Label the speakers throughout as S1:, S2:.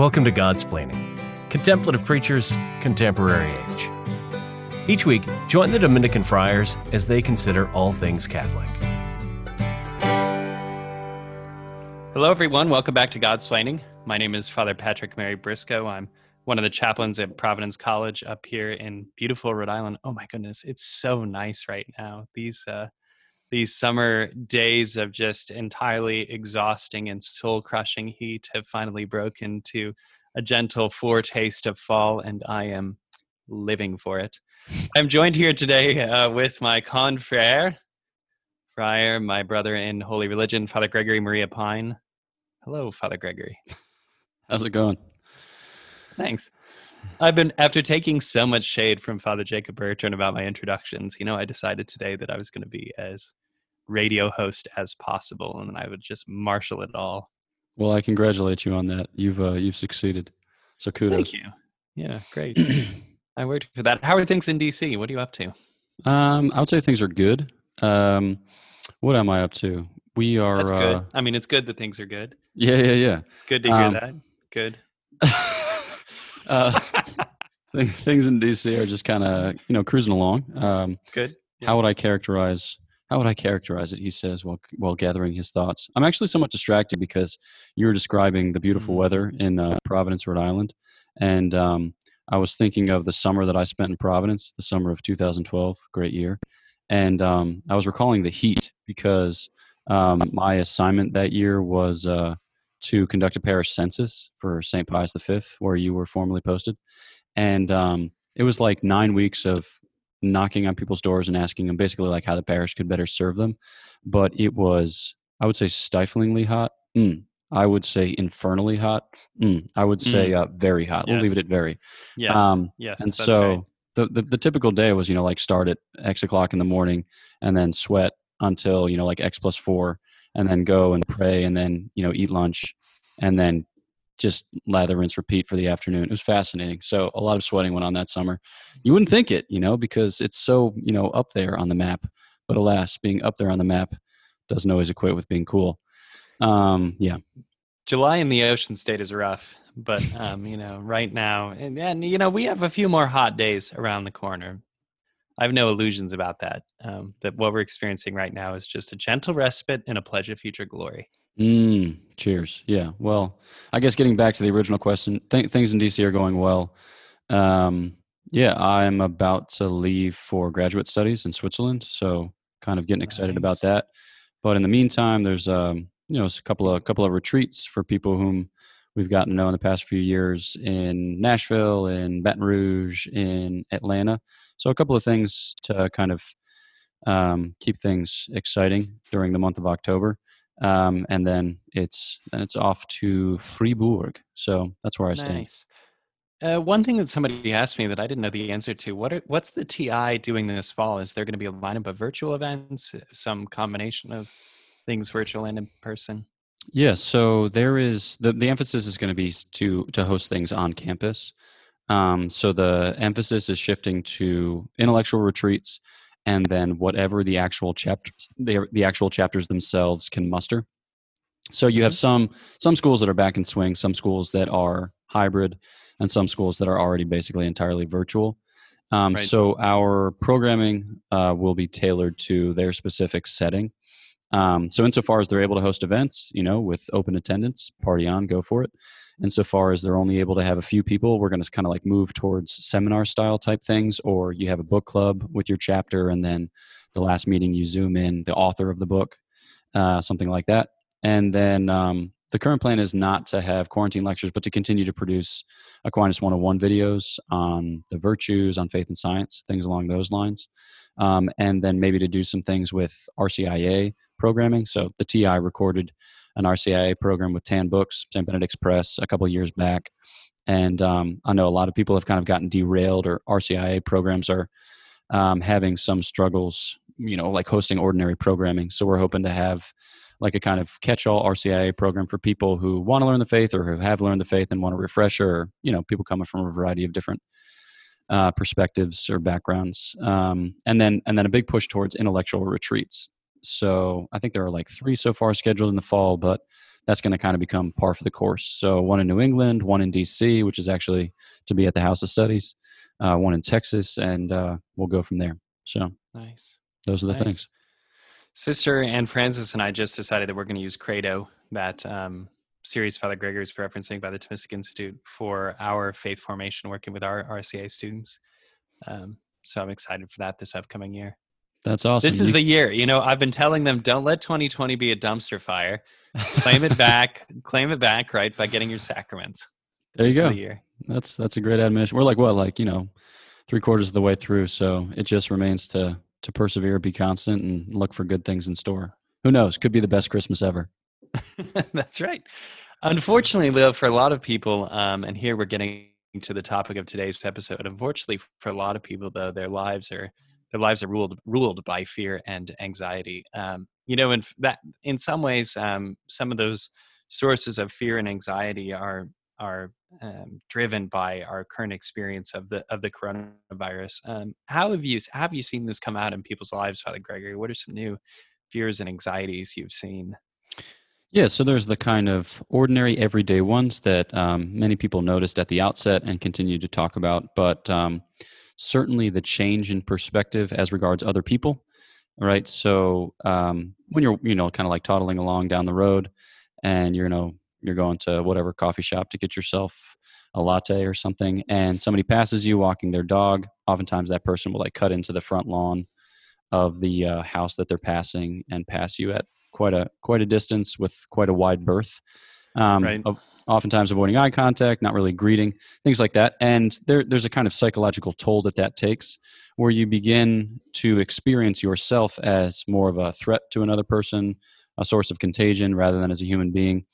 S1: Welcome to Godsplaining, Contemplative Preachers, Contemporary Age. Each week, join the Dominican friars as they consider all things Catholic.
S2: Hello, everyone. Welcome back to Godsplaining. My name is Father Patrick Mary Briscoe. I'm one of the chaplains at Providence College up here in beautiful Rhode Island. Oh my goodness, it's so nice right now. These uh, these summer days of just entirely exhausting and soul crushing heat have finally broken to a gentle foretaste of fall, and I am living for it. I'm joined here today uh, with my confrere, friar, my brother in holy religion, Father Gregory Maria Pine. Hello, Father Gregory.
S3: How's it going?
S2: Thanks. I've been after taking so much shade from Father Jacob Bertrand about my introductions. You know, I decided today that I was going to be as radio host as possible, and I would just marshal it all.
S3: Well, I congratulate you on that. You've uh, you've succeeded. So kudos.
S2: Thank you. Yeah, great. I worked for that. How are things in DC? What are you up to?
S3: Um, I would say things are good. Um, what am I up to? We are.
S2: That's good.
S3: Uh,
S2: I mean, it's good that things are good.
S3: yeah, yeah, yeah.
S2: It's good to hear
S3: Um,
S2: that. Good.
S3: uh, things in DC are just kind of you know cruising along. Um,
S2: Good. Yeah.
S3: How would I characterize? How would I characterize it? He says while while gathering his thoughts. I'm actually somewhat distracted because you were describing the beautiful
S2: Mhm.
S3: weather in uh, Providence, Rhode Island, and um, I was thinking of the summer that I spent in Providence, the summer of 2012, great year, and um, I was recalling the heat because um, my assignment that year was uh, to conduct a parish census for St. Pius V, where you were formerly posted, and um, it was like nine weeks of knocking on people's doors and asking them basically like how the parish could better serve them. But it was, I would say, stiflingly hot. Mm. I would say infernally hot. Mm. I would say uh, very hot. We'll leave it at very.
S2: Yes.
S3: Um,
S2: yes.
S3: and so
S2: right.
S3: the, the the typical day was you know like start at X o'clock in the morning and then sweat until you know like X plus four and then go and pray and then you know eat lunch and then just lather rinse repeat for the afternoon it was fascinating so a lot of sweating went on that summer you wouldn't think it you know because it's so you know up there on the map but alas being up there on the map doesn't always equate with being cool um yeah
S2: July in the Ocean State is rough, but um, you know, right now, and, and you know, we have a few more hot days around the corner. I have no illusions about that. Um, that what we're experiencing right now is just a gentle respite and a pledge of future glory.
S3: Mm, cheers. Yeah. Well, I guess getting back to the original question, th- things in DC are going well. Um, yeah, I'm about to leave for graduate studies in Switzerland, so kind of getting excited
S2: Nice.
S3: about that. But in the meantime, there's um, you know, a couple of couple of retreats for people whom we've gotten to know in the past few years in Nashville, in Baton Rouge, in Atlanta. So a couple of things to kind of um, keep things exciting during the month of October um, and then it's then it's off to Fribourg. So that's where I.
S2: Nice. Uh, one thing that somebody asked me that I didn't know the answer to: what are, what's the TI doing this fall? Is there going to be a lineup of virtual events, some combination of things, virtual and in person?
S3: Yeah, so there is the the emphasis is going to be to to host things on campus. Um, so the emphasis is shifting to intellectual retreats, and then whatever the actual chapters the the actual chapters themselves can muster. So you have some some schools that are back in swing, some schools that are hybrid, and some schools that are already basically entirely virtual. Um,
S2: Right.
S3: So our programming uh, will be tailored to their specific setting. Um, so insofar as they're able to host events, you know, with open attendance, party on, go for it. Insofar as they're only able to have a few people, we're going to kind of like move towards seminar style type things, or you have a book club with your chapter, and then the last meeting you zoom in the author of the book, uh, something like that. And then um, the current plan is not to have quarantine lectures, but to continue to produce Aquinas 101 videos on the virtues, on faith and science, things along those lines. Um, and then maybe to do some things with RCIA programming. So the TI recorded an RCIA program with Tan Books, St. Benedict's Press, a couple years back. And um, I know a lot of people have kind of gotten derailed, or RCIA programs are um, having some struggles, you know, like hosting ordinary programming. So we're hoping to have like a kind of catch-all RCIA program for people who want to learn the faith or who have learned the faith and want a refresher, you know, people coming from a variety of different uh, perspectives or backgrounds, um, and then and then a big push towards intellectual retreats. So I think there are like three so far scheduled in the fall, but that's going to kind of become par for the course. So one in New England, one in DC, which is actually to be at the House of Studies, uh, one in Texas, and uh, we'll go from there. So
S2: nice.
S3: Those are the
S2: nice.
S3: things.
S2: Sister and Francis and I just decided that we're going to use Credo, that um, series Father Gregory is referencing by the Thomistic Institute for our faith formation, working with our RCIA students. Um, so I'm excited for that this upcoming year.
S3: That's awesome.
S2: This is the year. You know, I've been telling them don't let 2020 be a dumpster fire. Claim it back. claim it back, right? By getting your sacraments.
S3: There you
S2: this
S3: go.
S2: year.
S3: That's that's a great admonition. We're like what, like you know, three quarters of the way through. So it just remains to to persevere, be constant, and look for good things in store. Who knows? Could be the best Christmas ever.
S2: That's right. Unfortunately, Leo, for a lot of people, um, and here we're getting to the topic of today's episode. Unfortunately, for a lot of people, though, their lives are their lives are ruled ruled by fear and anxiety. Um, you know, and that in some ways, um, some of those sources of fear and anxiety are are um, driven by our current experience of the of the coronavirus. Um, how have you have you seen this come out in people's lives, Father Gregory? What are some new fears and anxieties you've seen?
S3: Yeah, so there's the kind of ordinary, everyday ones that um, many people noticed at the outset and continue to talk about, but um, certainly the change in perspective as regards other people. Right, so um, when you're you know kind of like toddling along down the road, and you're you know you're going to whatever coffee shop to get yourself a latte or something, and somebody passes you walking their dog. Oftentimes, that person will like cut into the front lawn of the uh, house that they're passing and pass you at quite a quite a distance with quite a wide berth. Um,
S2: right.
S3: Oftentimes avoiding eye contact, not really greeting, things like that. And there, there's a kind of psychological toll that that takes, where you begin to experience yourself as more of a threat to another person, a source of contagion, rather than as a human being.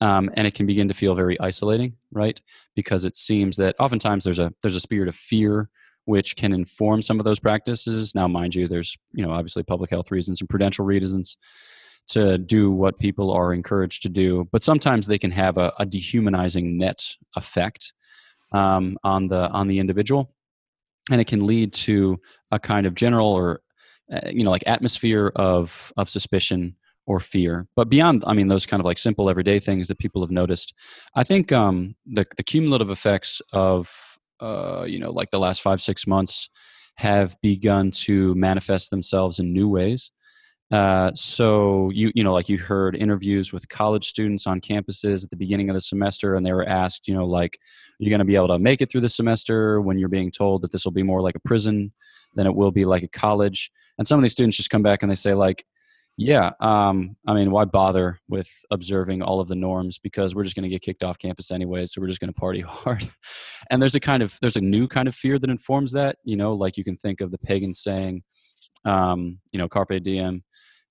S3: Um, and it can begin to feel very isolating, right? Because it seems that oftentimes there's a there's a spirit of fear which can inform some of those practices. Now, mind you, there's you know obviously public health reasons and prudential reasons to do what people are encouraged to do, but sometimes they can have a, a dehumanizing net effect um, on the on the individual, and it can lead to a kind of general or uh, you know like atmosphere of of suspicion or fear. But beyond, I mean, those kind of like simple everyday things that people have noticed, I think um, the the cumulative effects of uh, you know like the last five six months have begun to manifest themselves in new ways uh, so you you know like you heard interviews with college students on campuses at the beginning of the semester and they were asked you know like are you going to be able to make it through the semester? when you're being told that this will be more like a prison than it will be like a college. And some of these students just come back and they say like yeah um, i mean why bother with observing all of the norms? Because we're just going to get kicked off campus anyway so we're just going to party hard. And there's a kind of there's a new kind of fear that informs that you know like you can think of the pagan saying um, you know, carpe diem,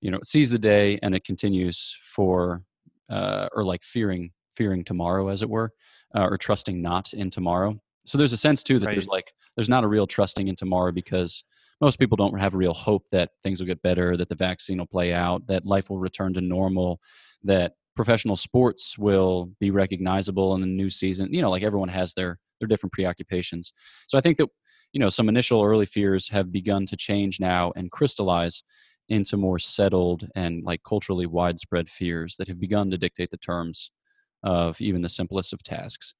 S3: you know, seize the day and it continues for, uh, or like fearing, fearing tomorrow, as it were, uh, or trusting not in tomorrow. So there's a sense too that
S2: Right.
S3: there's like, there's not a real trusting in tomorrow because most people don't have a real hope that things will get better, that the vaccine will play out, that life will return to normal, that professional sports will be recognizable in the new season. You know, like everyone has their their different preoccupations. So I think that you know some initial early fears have begun to change now and crystallize into more settled and like culturally widespread fears that have begun to dictate the terms of even the simplest of tasks.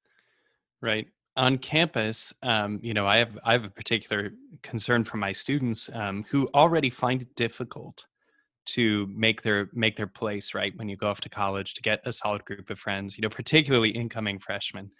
S2: Right. On campus, um, you know, I have I have a particular concern for my students um, who already find it difficult to make their make their place right when you go off to college to get a solid group of friends. You know, particularly incoming freshmen.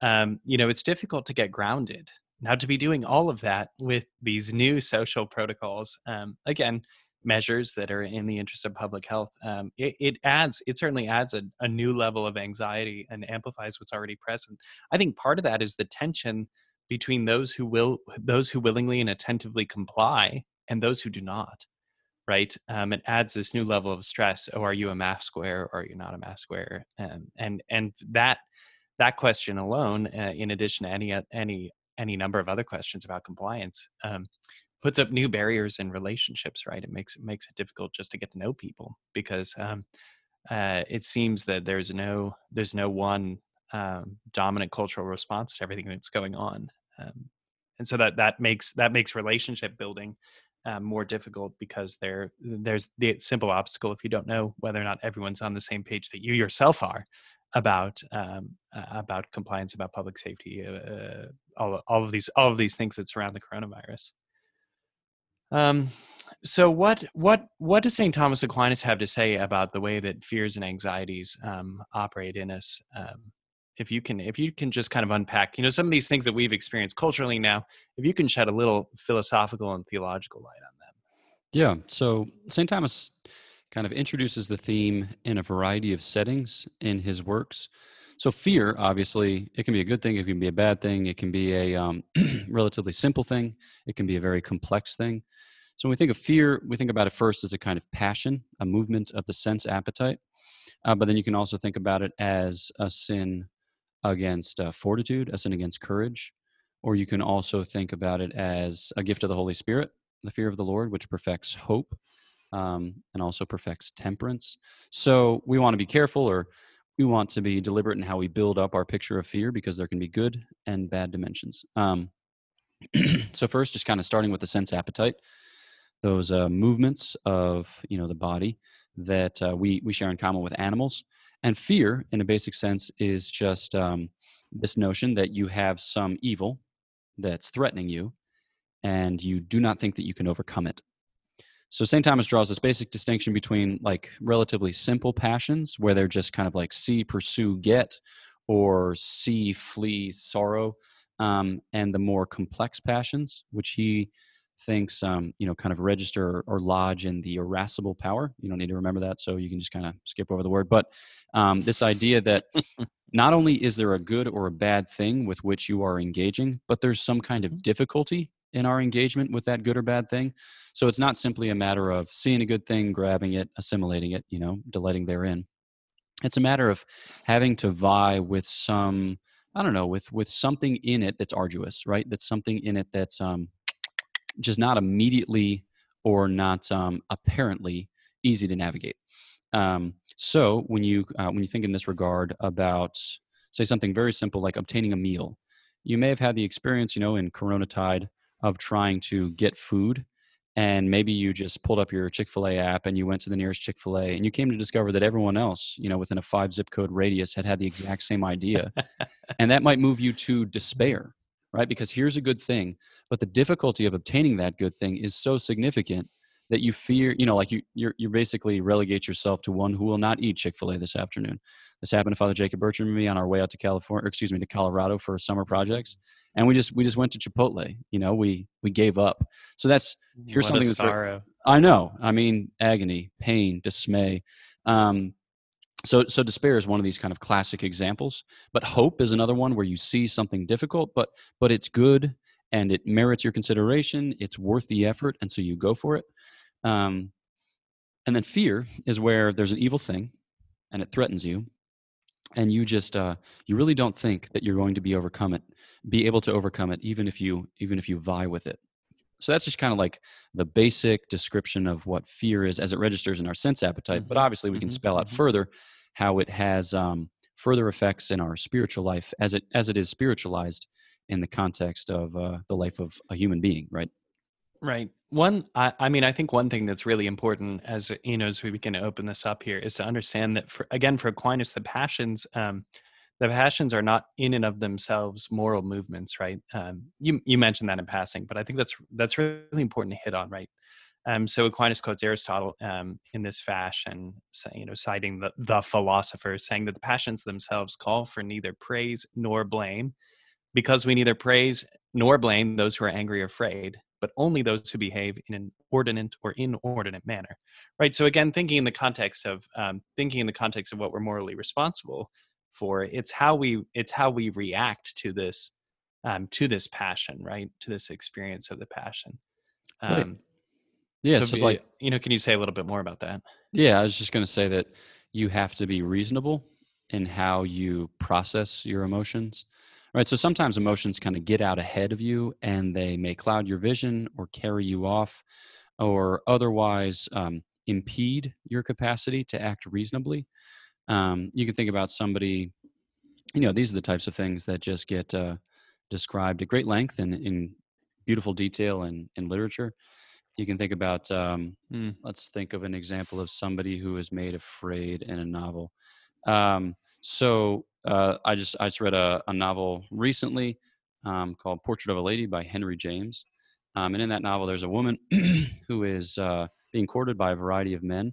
S2: Um, you know, it's difficult to get grounded. Now to be doing all of that with these new social protocols, um, again, measures that are in the interest of public health, um, it, it adds it certainly adds a, a new level of anxiety and amplifies what's already present. I think part of that is the tension between those who will those who willingly and attentively comply and those who do not right um, it adds this new level of stress oh are you a mask wearer or are you not a mask wearer um, and and that that question alone uh, in addition to any any any number of other questions about compliance um, puts up new barriers in relationships right? It makes it makes it difficult just to get to know people because um, uh, it seems that there's no there's no one um, dominant cultural response to everything that's going on, um, and so that that makes that makes relationship building um, more difficult because there there's the simple obstacle if you don't know whether or not everyone's on the same page that you yourself are about um, uh, about compliance, about public safety, uh, uh, all all of these all of these things that surround the coronavirus. Um, so what what what does Saint Thomas Aquinas have to say about the way that fears and anxieties um, operate in us? Um, if you can if you can just kind of unpack, you know, some of these things that we've experienced culturally now, if you can shed a little philosophical and theological light on them.
S3: Yeah. So Saint Thomas kind of introduces the theme in a variety of settings in his works. So, fear, obviously, it can be a good thing, it can be a bad thing, it can be a um, relatively simple thing, it can be a very complex thing. So, when we think of fear, we think about it first as a kind of passion, a movement of the sense appetite. Uh, but then you can also think about it as a sin against uh, fortitude, a sin against courage. Or you can also think about it as a gift of the Holy Spirit, the fear of the Lord, which perfects hope um, and also perfects temperance. So we want to be careful or we want to be deliberate in how we build up our picture of fear because there can be good and bad dimensions. Um, so first, just kind of starting with the sense appetite, those uh, movements of you know the body that uh, we we share in common with animals, and fear, in a basic sense, is just um, this notion that you have some evil that's threatening you, and you do not think that you can overcome it. So St. Thomas draws this basic distinction between like relatively simple passions where they're just kind of like see, pursue, get, or see, flee, sorrow, um, and the more complex passions, which he thinks um, you know kind of register or lodge in the irascible power. You don't need to remember that, so you can just kind of skip over the word. But um, this idea that not only is there a good or a bad thing with which you are engaging, but there's some kind of difficulty in our engagement with that good or bad thing. So it's not simply a matter of seeing a good thing, grabbing it, assimilating it, you know, delighting therein. It's a matter of having to vie with some, I don't know, with with something in it that's arduous, right? That's something in it that's um, just not immediately or not um, apparently easy to navigate. Um, so when you uh, when you think in this regard about say something very simple like obtaining a meal, you may have had the experience, you know, in Corona tide of trying to get food and maybe you just pulled up your chick-fil-a app and you went to the nearest chick-fil-a and you came to discover that everyone else you know within a five zip code radius had had the exact same idea and that might move you to despair right? Because here's a good thing but the difficulty of obtaining that good thing is so significant that you fear, you know, like you you're, you basically relegate yourself to one who will not eat Chick Fil A this afternoon. This happened to Father Jacob Bertrand and me on our way out to California, or excuse me, to Colorado for summer projects, and we just we just went to Chipotle. You know, we we gave up. So that's here's
S2: what
S3: something that's
S2: sorrow.
S3: I know. I mean, agony, pain, dismay. Um, so so despair is one of these kind of classic examples but hope is another one where you see something difficult but but it's good and it merits your consideration it's worth the effort and so you go for it um, and then fear is where there's an evil thing and it threatens you and you just uh, you really don't think that you're going to be overcome it be able to overcome it even if you even if you vie with it so that's just kind of like the basic description of what fear is as it registers in our sense appetite mm-hmm. but obviously we can mm-hmm. spell out mm-hmm. further how it has um, further effects in our spiritual life as it as it is spiritualized in the context of uh, the life of a human being right
S2: Right. One, I, I, mean, I think one thing that's really important as you know, as we begin to open this up here, is to understand that for again, for Aquinas, the passions, um, the passions are not in and of themselves moral movements, right? Um, you you mentioned that in passing, but I think that's that's really important to hit on, right? Um, so Aquinas quotes Aristotle um, in this fashion, you know, citing the the philosopher, saying that the passions themselves call for neither praise nor blame, because we neither praise nor blame those who are angry or afraid but only those who behave in an ordinate or inordinate manner right? So again thinking in the context of um, thinking in the context of what we're morally responsible for it's how we it's how we react to this um, to this passion right? To this experience of the passion. Um,
S3: right. yeah so, so like
S2: you know can you say a little bit more about that?
S3: Yeah i was just going to say that you have to be reasonable in how you process your emotions right so sometimes emotions kind of get out ahead of you and they may cloud your vision or carry you off or otherwise um, impede your capacity to act reasonably um, you can think about somebody you know these are the types of things that just get uh, described at great length and in beautiful detail in, in literature You can think about, um,
S2: Mm.
S3: let's think of an example of somebody who is made afraid in a novel. Um, so uh, I just I just read a, a novel recently um, called Portrait of a Lady by Henry James, um, and in that novel there's a woman who is uh, being courted by a variety of men,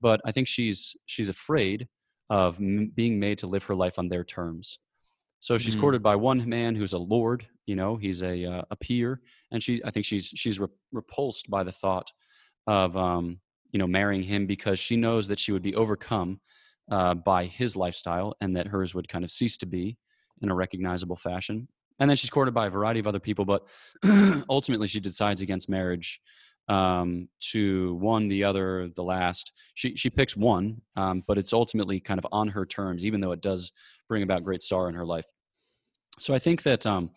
S3: but I think she's she's afraid of m- being made to live her life on their terms. So she's
S2: Mm.
S3: courted by one man who's a lord, you know, he's a uh, a peer, and she I think she's she's re- repulsed by the thought of um, you know marrying him because she knows that she would be overcome uh, by his lifestyle and that hers would kind of cease to be in a recognizable fashion. And then she's courted by a variety of other people, but ultimately she decides against marriage um, to one, the other, the last. She she picks one, um, but it's ultimately kind of on her terms, even though it does bring about great sorrow in her life. So I think that um,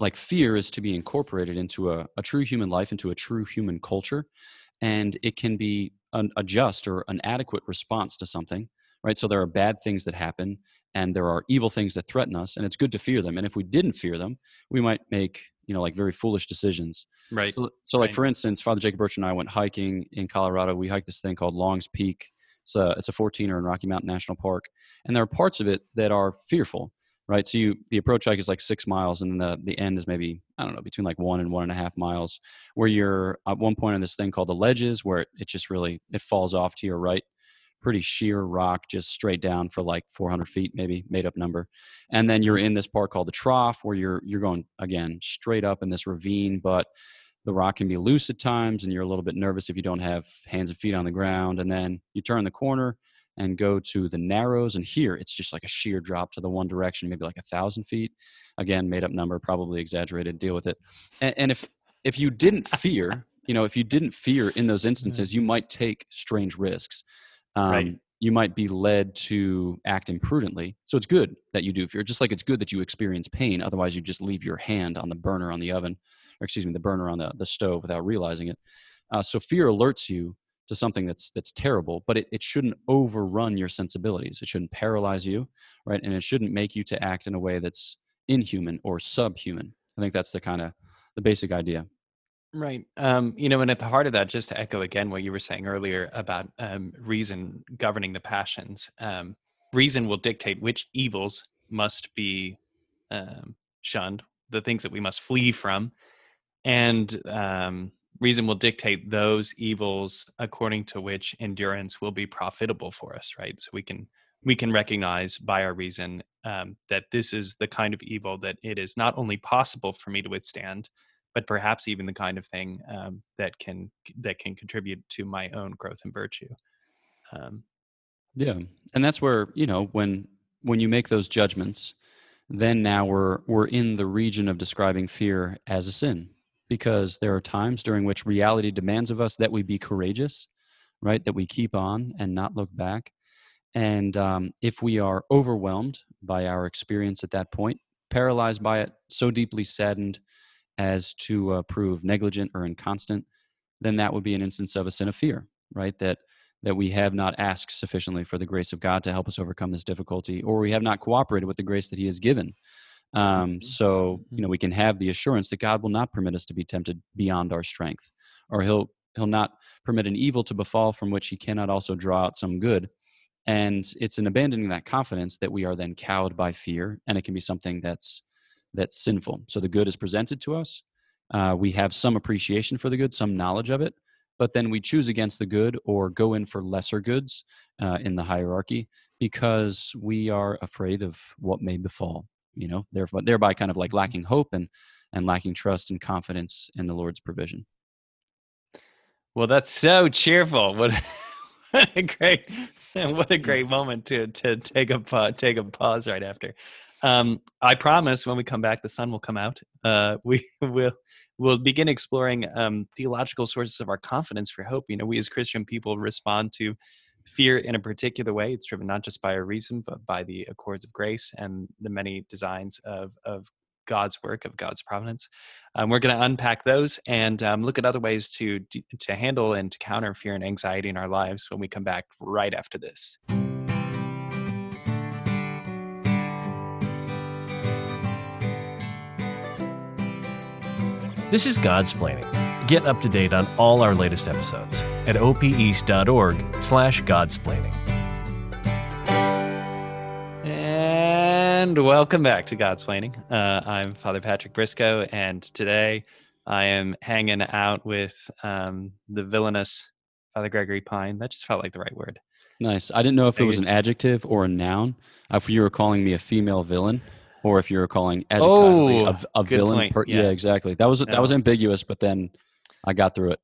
S3: like fear is to be incorporated into a, a true human life, into a true human culture, and it can be an, a just or an adequate response to something, right? So there are bad things that happen, and there are evil things that threaten us, and it's good to fear them. And if we didn't fear them, we might make you know like very foolish decisions.
S2: Right.
S3: So, so like
S2: Right.
S3: for instance, Father Jacob Birch and I went hiking in Colorado. We hiked this thing called Longs Peak. It's a it's a 14er in Rocky Mountain National Park, and there are parts of it that are fearful, right? So you the approach hike is like six miles, and the the end is maybe I don't know between like one and one and a half miles, where you're at one point on this thing called the ledges, where it, it just really it falls off to your right, pretty sheer rock, just straight down for like 400 feet, maybe made up number, and then you're mm-hmm. in this part called the trough, where you're you're going again straight up in this ravine, but the rock can be loose at times and you're a little bit nervous if you don't have hands and feet on the ground. And then you turn the corner and go to the narrows and here it's just like a sheer drop to the one direction maybe like a thousand feet. Again made up number probably exaggerated deal with it. And, and if if you didn't fear you know if you didn't fear in those mm-hmm. instances you might take strange risks um,
S2: Right.
S3: you might be led to act imprudently so it's good that you do fear just like it's good that you experience pain otherwise you just leave your hand on the burner on the oven or excuse me, the burner on the, the stove without realizing it. Uh, so fear alerts you to something that's that's terrible, but it, it shouldn't overrun your sensibilities. It shouldn't paralyze you, right? And it shouldn't make you to act in a way that's inhuman or subhuman. I think that's the kind of the basic idea.
S2: Right. Um, you know, and at the heart of that, just to echo again what you were saying earlier about um, reason governing the passions, um, reason will dictate which evils must be um, shunned, the things that we must flee from, and um, reason will dictate those evils according to which endurance will be profitable for us. Right. So we can we can recognize by our reason um, that this is the kind of evil that it is not only possible for me to withstand but perhaps even the kind of thing um, that can that can contribute to my own growth and virtue. Um,
S3: Yeah, and that's where you know when when you make those judgments, then now we're we're in the region of describing fear as a sin because there are times during which reality demands of us that we be courageous, right? That we keep on and not look back. And um, if we are overwhelmed by our experience at that point, paralyzed by it, so deeply saddened as to uh, prove negligent or inconstant, then that would be an instance of a sin of fear, right? That that we have not asked sufficiently for the grace of God to help us overcome this difficulty, or we have not cooperated with the grace that He has given. Um, so you know we can have the assurance that God will not permit us to be tempted beyond our strength, or He'll He'll not permit an evil to befall from which He cannot also draw out some good. And it's in abandoning that confidence that we are then cowed by fear, and it can be something that's that's sinful. So the good is presented to us. Uh, we have some appreciation for the good, some knowledge of it, but then we choose against the good or go in for lesser goods uh, in the hierarchy because we are afraid of what may befall. You know, thereby, thereby kind of like lacking hope and and lacking trust and confidence in the Lord's provision.
S2: well, that's so cheerful. What, what a great what a great moment to to take a take a pause right after. Um, I promise when we come back, the sun will come out. Uh, we will we'll begin exploring um, theological sources of our confidence for hope. You know, we as Christian people respond to fear in a particular way. It's driven not just by our reason, but by the accords of grace and the many designs of of God's work, of God's providence. Um, we're going to unpack those and um, look at other ways to to handle and to counter fear and anxiety in our lives when we come back right after this.
S1: This is Godsplaining. Get up to date on all our latest episodes at opeast.org slash godsplaining.
S2: And welcome back to Godsplaining. Uh, I'm Father Patrick Briscoe, and today I am hanging out with um, the villainous Father Gregory Pine. That just felt like the right word.
S3: Nice. I didn't know if it was an adjective or a noun. If you were calling me a female villain, or if you were calling
S2: Oh,
S3: a, a villain. Per, yeah.
S2: Yeah.
S3: exactly. That was that was ambiguous, but then I got through it.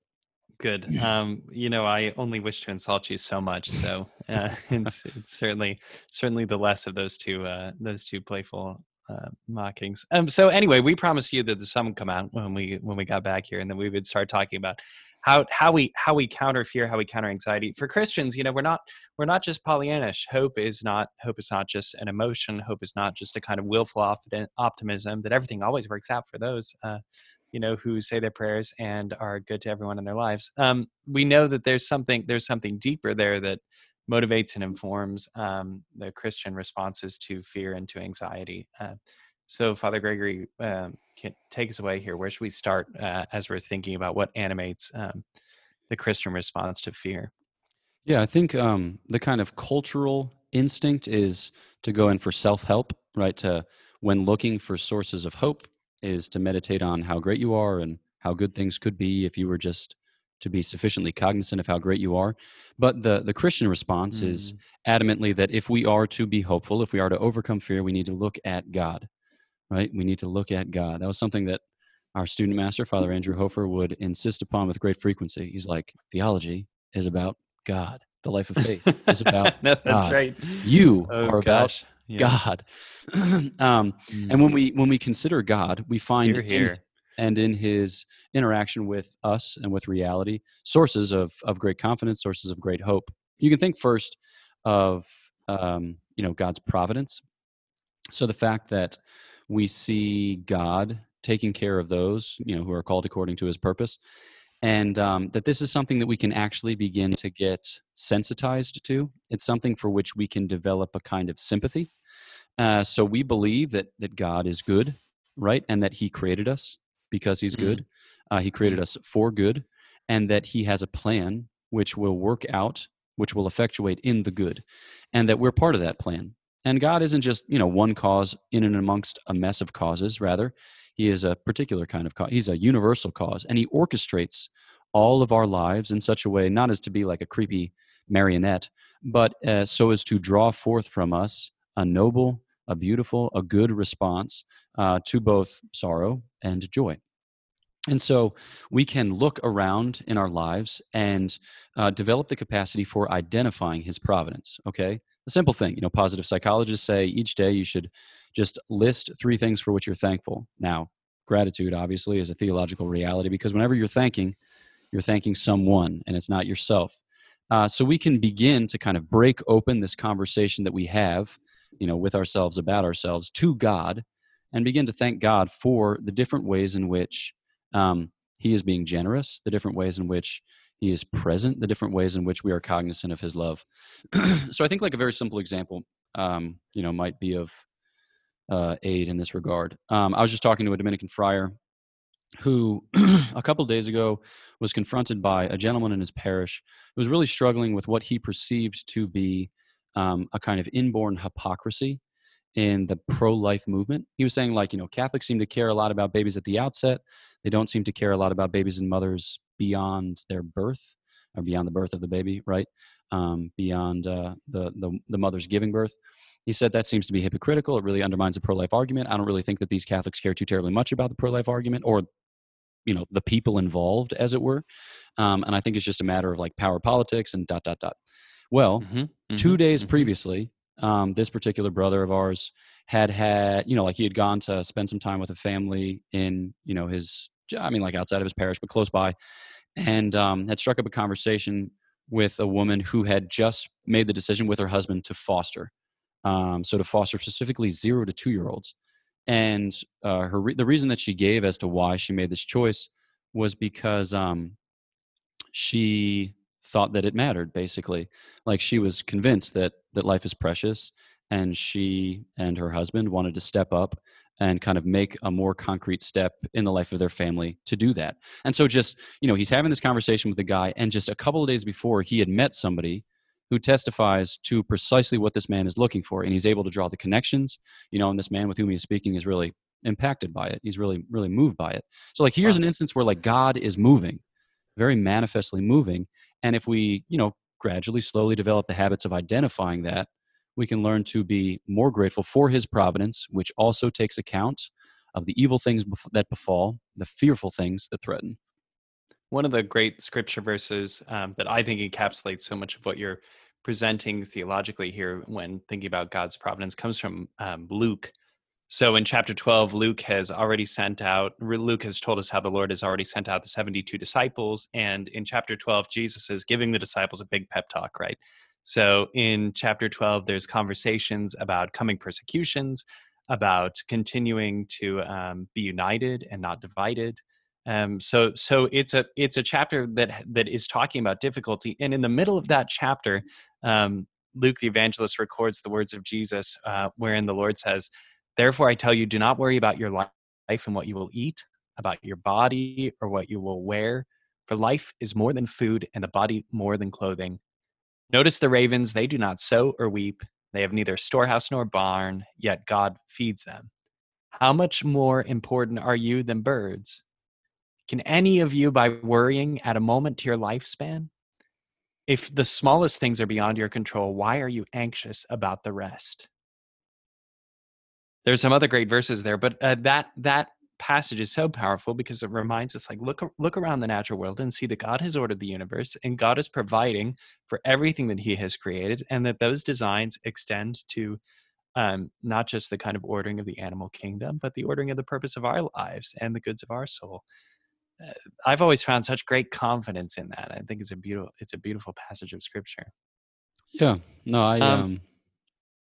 S2: Good. Um, you know, I only wish to insult you so much, so uh, it's it's certainly certainly the less of those two uh, those two playful uh, mockings. Um, so anyway, we promised you that the sun would come out when we when we got back here, and then we would start talking about how how we how we counter fear, how we counter anxiety. For Christians, you know, we're not we're not just Pollyannish. Hope is not hope is not just an emotion. Hope is not just a kind of willful optimism that everything always works out for those. Uh, you know who say their prayers and are good to everyone in their lives um, we know that there's something there's something deeper there that motivates and informs um, the christian responses to fear and to anxiety uh, so father gregory um, can take us away here where should we start uh, as we're thinking about what animates um, the christian response to fear
S3: Yeah, I think um, the kind of cultural instinct is to go in for self help, right? To when looking for sources of hope, is to meditate on how great you are and how good things could be if you were just to be sufficiently cognizant of how great you are. But the the Christian response is adamantly that if we are to be hopeful, if we are to overcome fear, we need to look at God, right? We need to look at God. That was something that our student master, Father Andrew Hofer, would insist upon with great frequency. He's like, theology is about God. The life of faith is about
S2: no, that's
S3: God.
S2: right
S3: you
S2: oh
S3: are about
S2: gosh yeah.
S3: God. um, and when we when we consider God, we find
S2: here
S3: in- and in his interaction with us and with reality, sources of, of great confidence, sources of great hope. You can think first of um, you know God's providence. So the fact that we see God taking care of those you know who are called according to His purpose, and um, that this is something that we can actually begin to get sensitized to. It's something for which we can develop a kind of sympathy. Uh, so we believe that that God is good, right, and that He created us because He's
S2: Mhm.
S3: good. Uh, he created us for good, and that He has a plan which will work out, which will effectuate in the good, and that we're part of that plan. And God isn't just you know one cause in and amongst a mess of causes. Rather, He is a particular kind of cause. He's a universal cause, and He orchestrates all of our lives in such a way, not as to be like a creepy marionette, but uh, so as to draw forth from us a noble, a beautiful, a good response uh, to both sorrow and joy. And so we can look around in our lives and uh, develop the capacity for identifying his providence. Okay. A simple thing, you know, positive psychologists say each day you should just list three things for which you're thankful. Now, gratitude obviously is a theological reality because whenever you're thanking, you're thanking someone and it's not yourself. Uh, so we can begin to kind of break open this conversation that we have, you know, with ourselves about ourselves to God and begin to thank God for the different ways in which um, He is being generous, the different ways in which He is present, the different ways in which we are cognizant of His love. so I think, like a very simple example, um, you know, might be of uh, aid in this regard. Um, I was just talking to a Dominican friar who, a couple days ago, was confronted by a gentleman in his parish who was really struggling with what he perceived to be um, a kind of inborn hypocrisy in the pro-life movement. He was saying like, you know, Catholics seem to care a lot about babies at the outset. They don't seem to care a lot about babies and mothers beyond their birth or beyond the birth of the baby, right? Um, beyond uh, the, the the mother's giving birth. He said that seems to be hypocritical. It really undermines the pro-life argument. I don't really think that these Catholics care too terribly much about the pro-life argument or you know the people involved as it were um, and i think it's just a matter of like power politics and dot dot dot well
S2: Mhm,
S3: two
S2: mhm,
S3: days
S2: mhm.
S3: previously um, this particular brother of ours had had you know like he had gone to spend some time with a family in you know his i mean like outside of his parish but close by. And um, had struck up a conversation with a woman who had just made the decision with her husband to foster um, so to foster specifically zero to two year olds and uh, her re- the reason that she gave as to why she made this choice was because um, she thought that it mattered basically. Like she was convinced that that life is precious and she and her husband wanted to step up and kind of make a more concrete step in the life of their family to do that. And so just, you know, he's having this conversation with the guy and just a couple of days before he had met somebody who testifies to precisely what this man is looking for and he's able to draw the connections, you know, and this man with whom he's speaking is really impacted by it. He's really really moved by it. So like here's an instance where like God is moving, very manifestly moving, and if we, you know, gradually slowly develop the habits of identifying that we can learn to be more grateful for his providence, which also takes account of the evil things that befall, the fearful things that threaten.
S2: One of the great scripture verses um, that I think encapsulates so much of what you're presenting theologically here when thinking about God's providence comes from um, Luke. So in chapter 12, Luke has already sent out, Luke has told us how the Lord has already sent out the 72 disciples. And in chapter 12, Jesus is giving the disciples a big pep talk, right? So in chapter 12, there's conversations about coming persecutions, about continuing to um, be united and not divided. Um, so so it's a it's a chapter that that is talking about difficulty, and in the middle of that chapter, um, Luke the evangelist records the words of Jesus, uh, wherein the Lord says, "Therefore I tell you, do not worry about your life and what you will eat, about your body or what you will wear, for life is more than food, and the body more than clothing." Notice the ravens, they do not sow or weep. They have neither storehouse nor barn, yet God feeds them. How much more important are you than birds? Can any of you, by worrying, add a moment to your lifespan? If the smallest things are beyond your control, why are you anxious about the rest? There's some other great verses there, but uh, that that passage is so powerful because it reminds us like look look around the natural world and see that God has ordered the universe and God is providing for everything that he has created and that those designs extend to um, not just the kind of ordering of the animal kingdom but the ordering of the purpose of our lives and the goods of our soul. Uh, i've always found such great confidence in that. I think it's a beautiful it's a beautiful passage of scripture.
S3: Yeah. No i um, um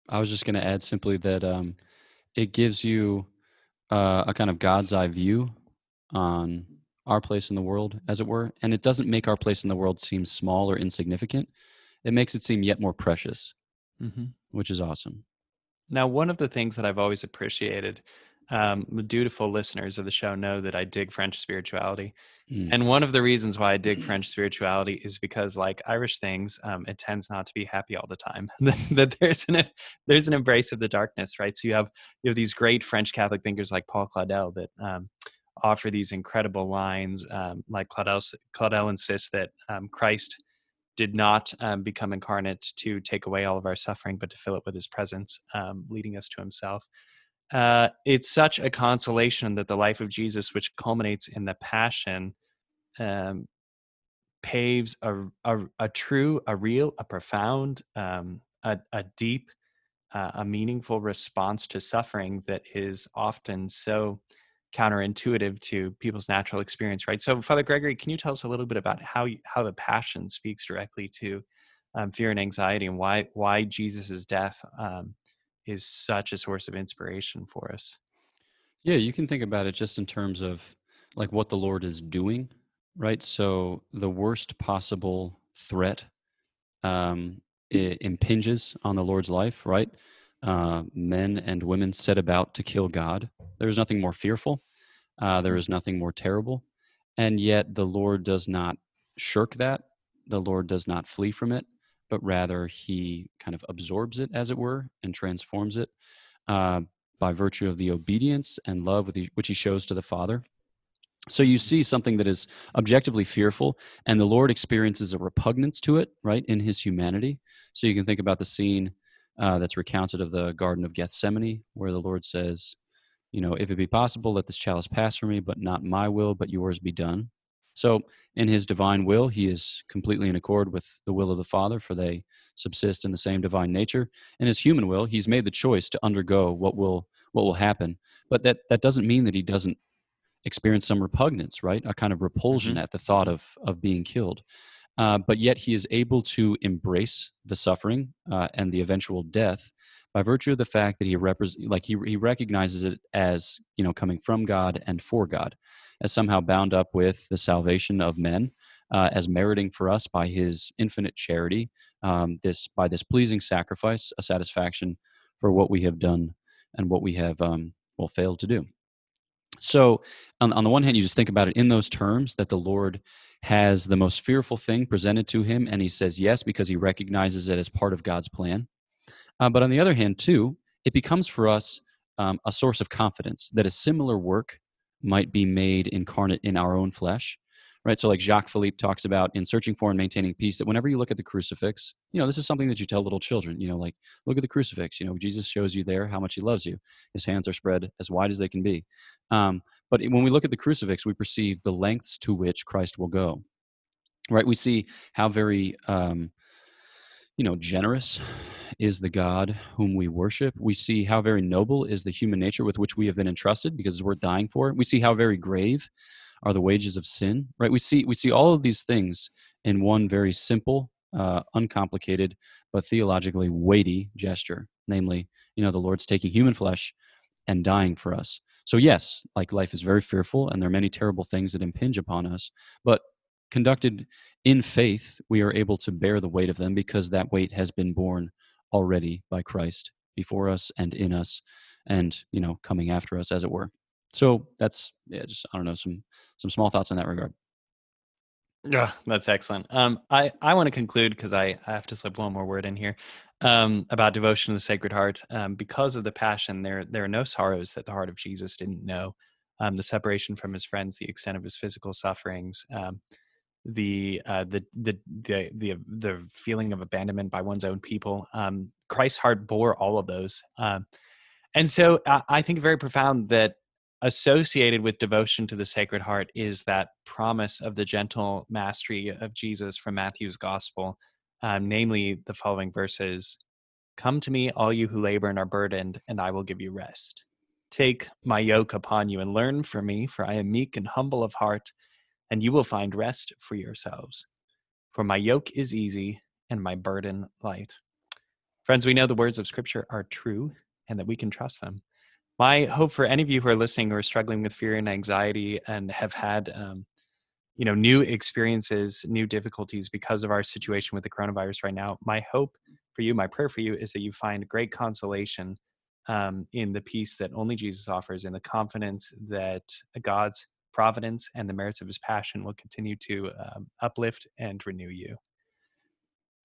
S3: i was just going to add simply that um it gives you uh, a kind of God's eye view on our place in the world, as it were. And it doesn't make our place in the world seem small or insignificant. It makes it seem yet more precious, mm-hmm. which is awesome.
S2: Now, one of the things that I've always appreciated um, dutiful listeners of the show know that I dig French spirituality. Mm. And one of the reasons why I dig French spirituality is because, like Irish things, um, it tends not to be happy all the time. that there's an there's an embrace of the darkness, right? So you have you have these great French Catholic thinkers like Paul Claudel that um, offer these incredible lines. Um, like Claudel, Claudel insists that um, Christ did not um, become incarnate to take away all of our suffering, but to fill it with His presence, leading us to Himself uh, it's such a consolation that the life of Jesus, which culminates in the passion, um, paves a, a, a, true, a real, a profound, um, a, a deep, uh, a meaningful response to suffering that is often so counterintuitive to people's natural experience, right? So, Father Gregory, can you tell us a little bit about how you, how the passion speaks directly to um, fear and anxiety, and why why Jesus's death um, is such a source of inspiration for us.
S3: Yeah, you can think about it just in terms of like what the Lord is doing, right? So the worst possible threat um, impinges on the Lord's life, right? Uh, men and women set about to kill God. There is nothing more fearful. Uh, there is nothing more terrible. And yet the Lord does not shirk that. The Lord does not flee from it but rather he kind of absorbs it, as it were, and transforms it uh, by virtue of the obedience and love which he shows to the Father. So you see something that is objectively fearful, and the Lord experiences a repugnance to it, right, in his humanity. So you can think about the scene uh, that's recounted of the Garden of Gethsemane, where the Lord says, you know, if it be possible, let this chalice pass from me, but not my will, but yours be done. So, in his divine will, he is completely in accord with the will of the Father, for they subsist in the same divine nature. In his human will, he's made the choice to undergo what will what will happen. But that that doesn't mean that he doesn't experience some repugnance, right? A kind of repulsion mm-hmm. at the thought of of being killed. Uh, but yet he is able to embrace the suffering uh, and the eventual death by virtue of the fact that he represents, like he he recognizes it as you know coming from God and for God as somehow bound up with the salvation of men, uh, as meriting for us by His infinite charity, um, this by this pleasing sacrifice, a satisfaction for what we have done and what we have um, well failed to do. So, on, on the one hand, you just think about it in those terms that the Lord has the most fearful thing presented to him, and he says yes because he recognizes it as part of God's plan. Uh, but on the other hand, too, it becomes for us um, a source of confidence that a similar work might be made incarnate in our own flesh right? So, like Jacques Philippe talks about in searching for and maintaining peace, that whenever you look at the crucifix, you know, this is something that you tell little children, you know, like, look at the crucifix. You know, Jesus shows you there how much he loves you. His hands are spread as wide as they can be. Um, but when we look at the crucifix, we perceive the lengths to which Christ will go, right? We see how very, um, you know, generous is the God whom we worship. We see how very noble is the human nature with which we have been entrusted because we're dying for. We see how very grave are the wages of sin right we see we see all of these things in one very simple uh, uncomplicated but theologically weighty gesture namely you know the lord's taking human flesh and dying for us so yes like life is very fearful and there are many terrible things that impinge upon us but conducted in faith we are able to bear the weight of them because that weight has been borne already by christ before us and in us and you know coming after us as it were so that's yeah, just I don't know some some small thoughts in that regard.
S2: Yeah, that's excellent. Um, I I want to conclude because I, I have to slip one more word in here um, about devotion to the Sacred Heart. Um, because of the passion, there there are no sorrows that the heart of Jesus didn't know. Um, the separation from his friends, the extent of his physical sufferings, um, the, uh, the the the the the feeling of abandonment by one's own people. Um, Christ's heart bore all of those, um, and so I, I think very profound that associated with devotion to the Sacred Heart is that promise of the gentle mastery of Jesus from Matthew's Gospel, um, namely the following verses Come to me, all you who labor and are burdened, and I will give you rest. Take my yoke upon you and learn from me, for I am meek and humble of heart, and you will find rest for yourselves. For my yoke is easy and my burden light. Friends, we know the words of Scripture are true and that we can trust them my hope for any of you who are listening are struggling with fear and anxiety and have had um, you know new experiences new difficulties because of our situation with the coronavirus right now my hope for you my prayer for you is that you find great consolation um, in the peace that only jesus offers in the confidence that god's providence and the merits of his passion will continue to um, uplift and renew you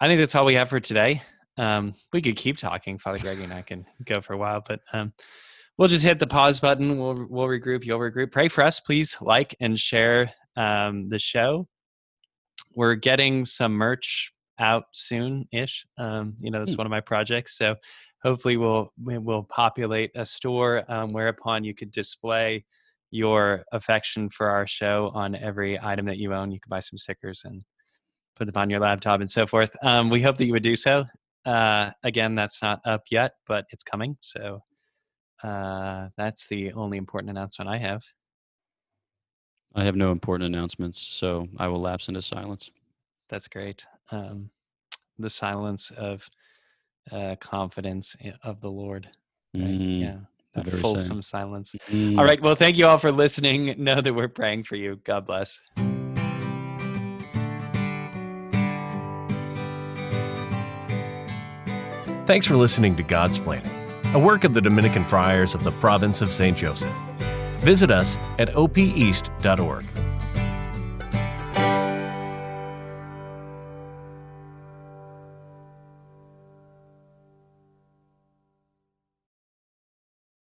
S2: i think that's all we have for today um, we could keep talking father greg and i can go for a while but um, we'll just hit the pause button. We'll we'll regroup. You'll regroup. Pray for us, please. Like and share um, the show. We're getting some merch out soon ish. Um, you know, that's mm. one of my projects. So hopefully we'll we'll populate a store um, whereupon you could display your affection for our show on every item that you own. You can buy some stickers and put them on your laptop and so forth. Um, we hope that you would do so. Uh, again, that's not up yet, but it's coming. So uh, that's the only important announcement I have.
S3: I have no important announcements, so I will lapse into silence.
S2: That's great. Um, the silence of uh, confidence of the Lord. Right? Mm, yeah. That fulsome silence. Mm. All right. Well, thank you all for listening. Know that we're praying for you. God bless.
S1: Thanks for listening to Godsplaining a work of the Dominican Friars of the province of St. Joseph. Visit us at opeast.org.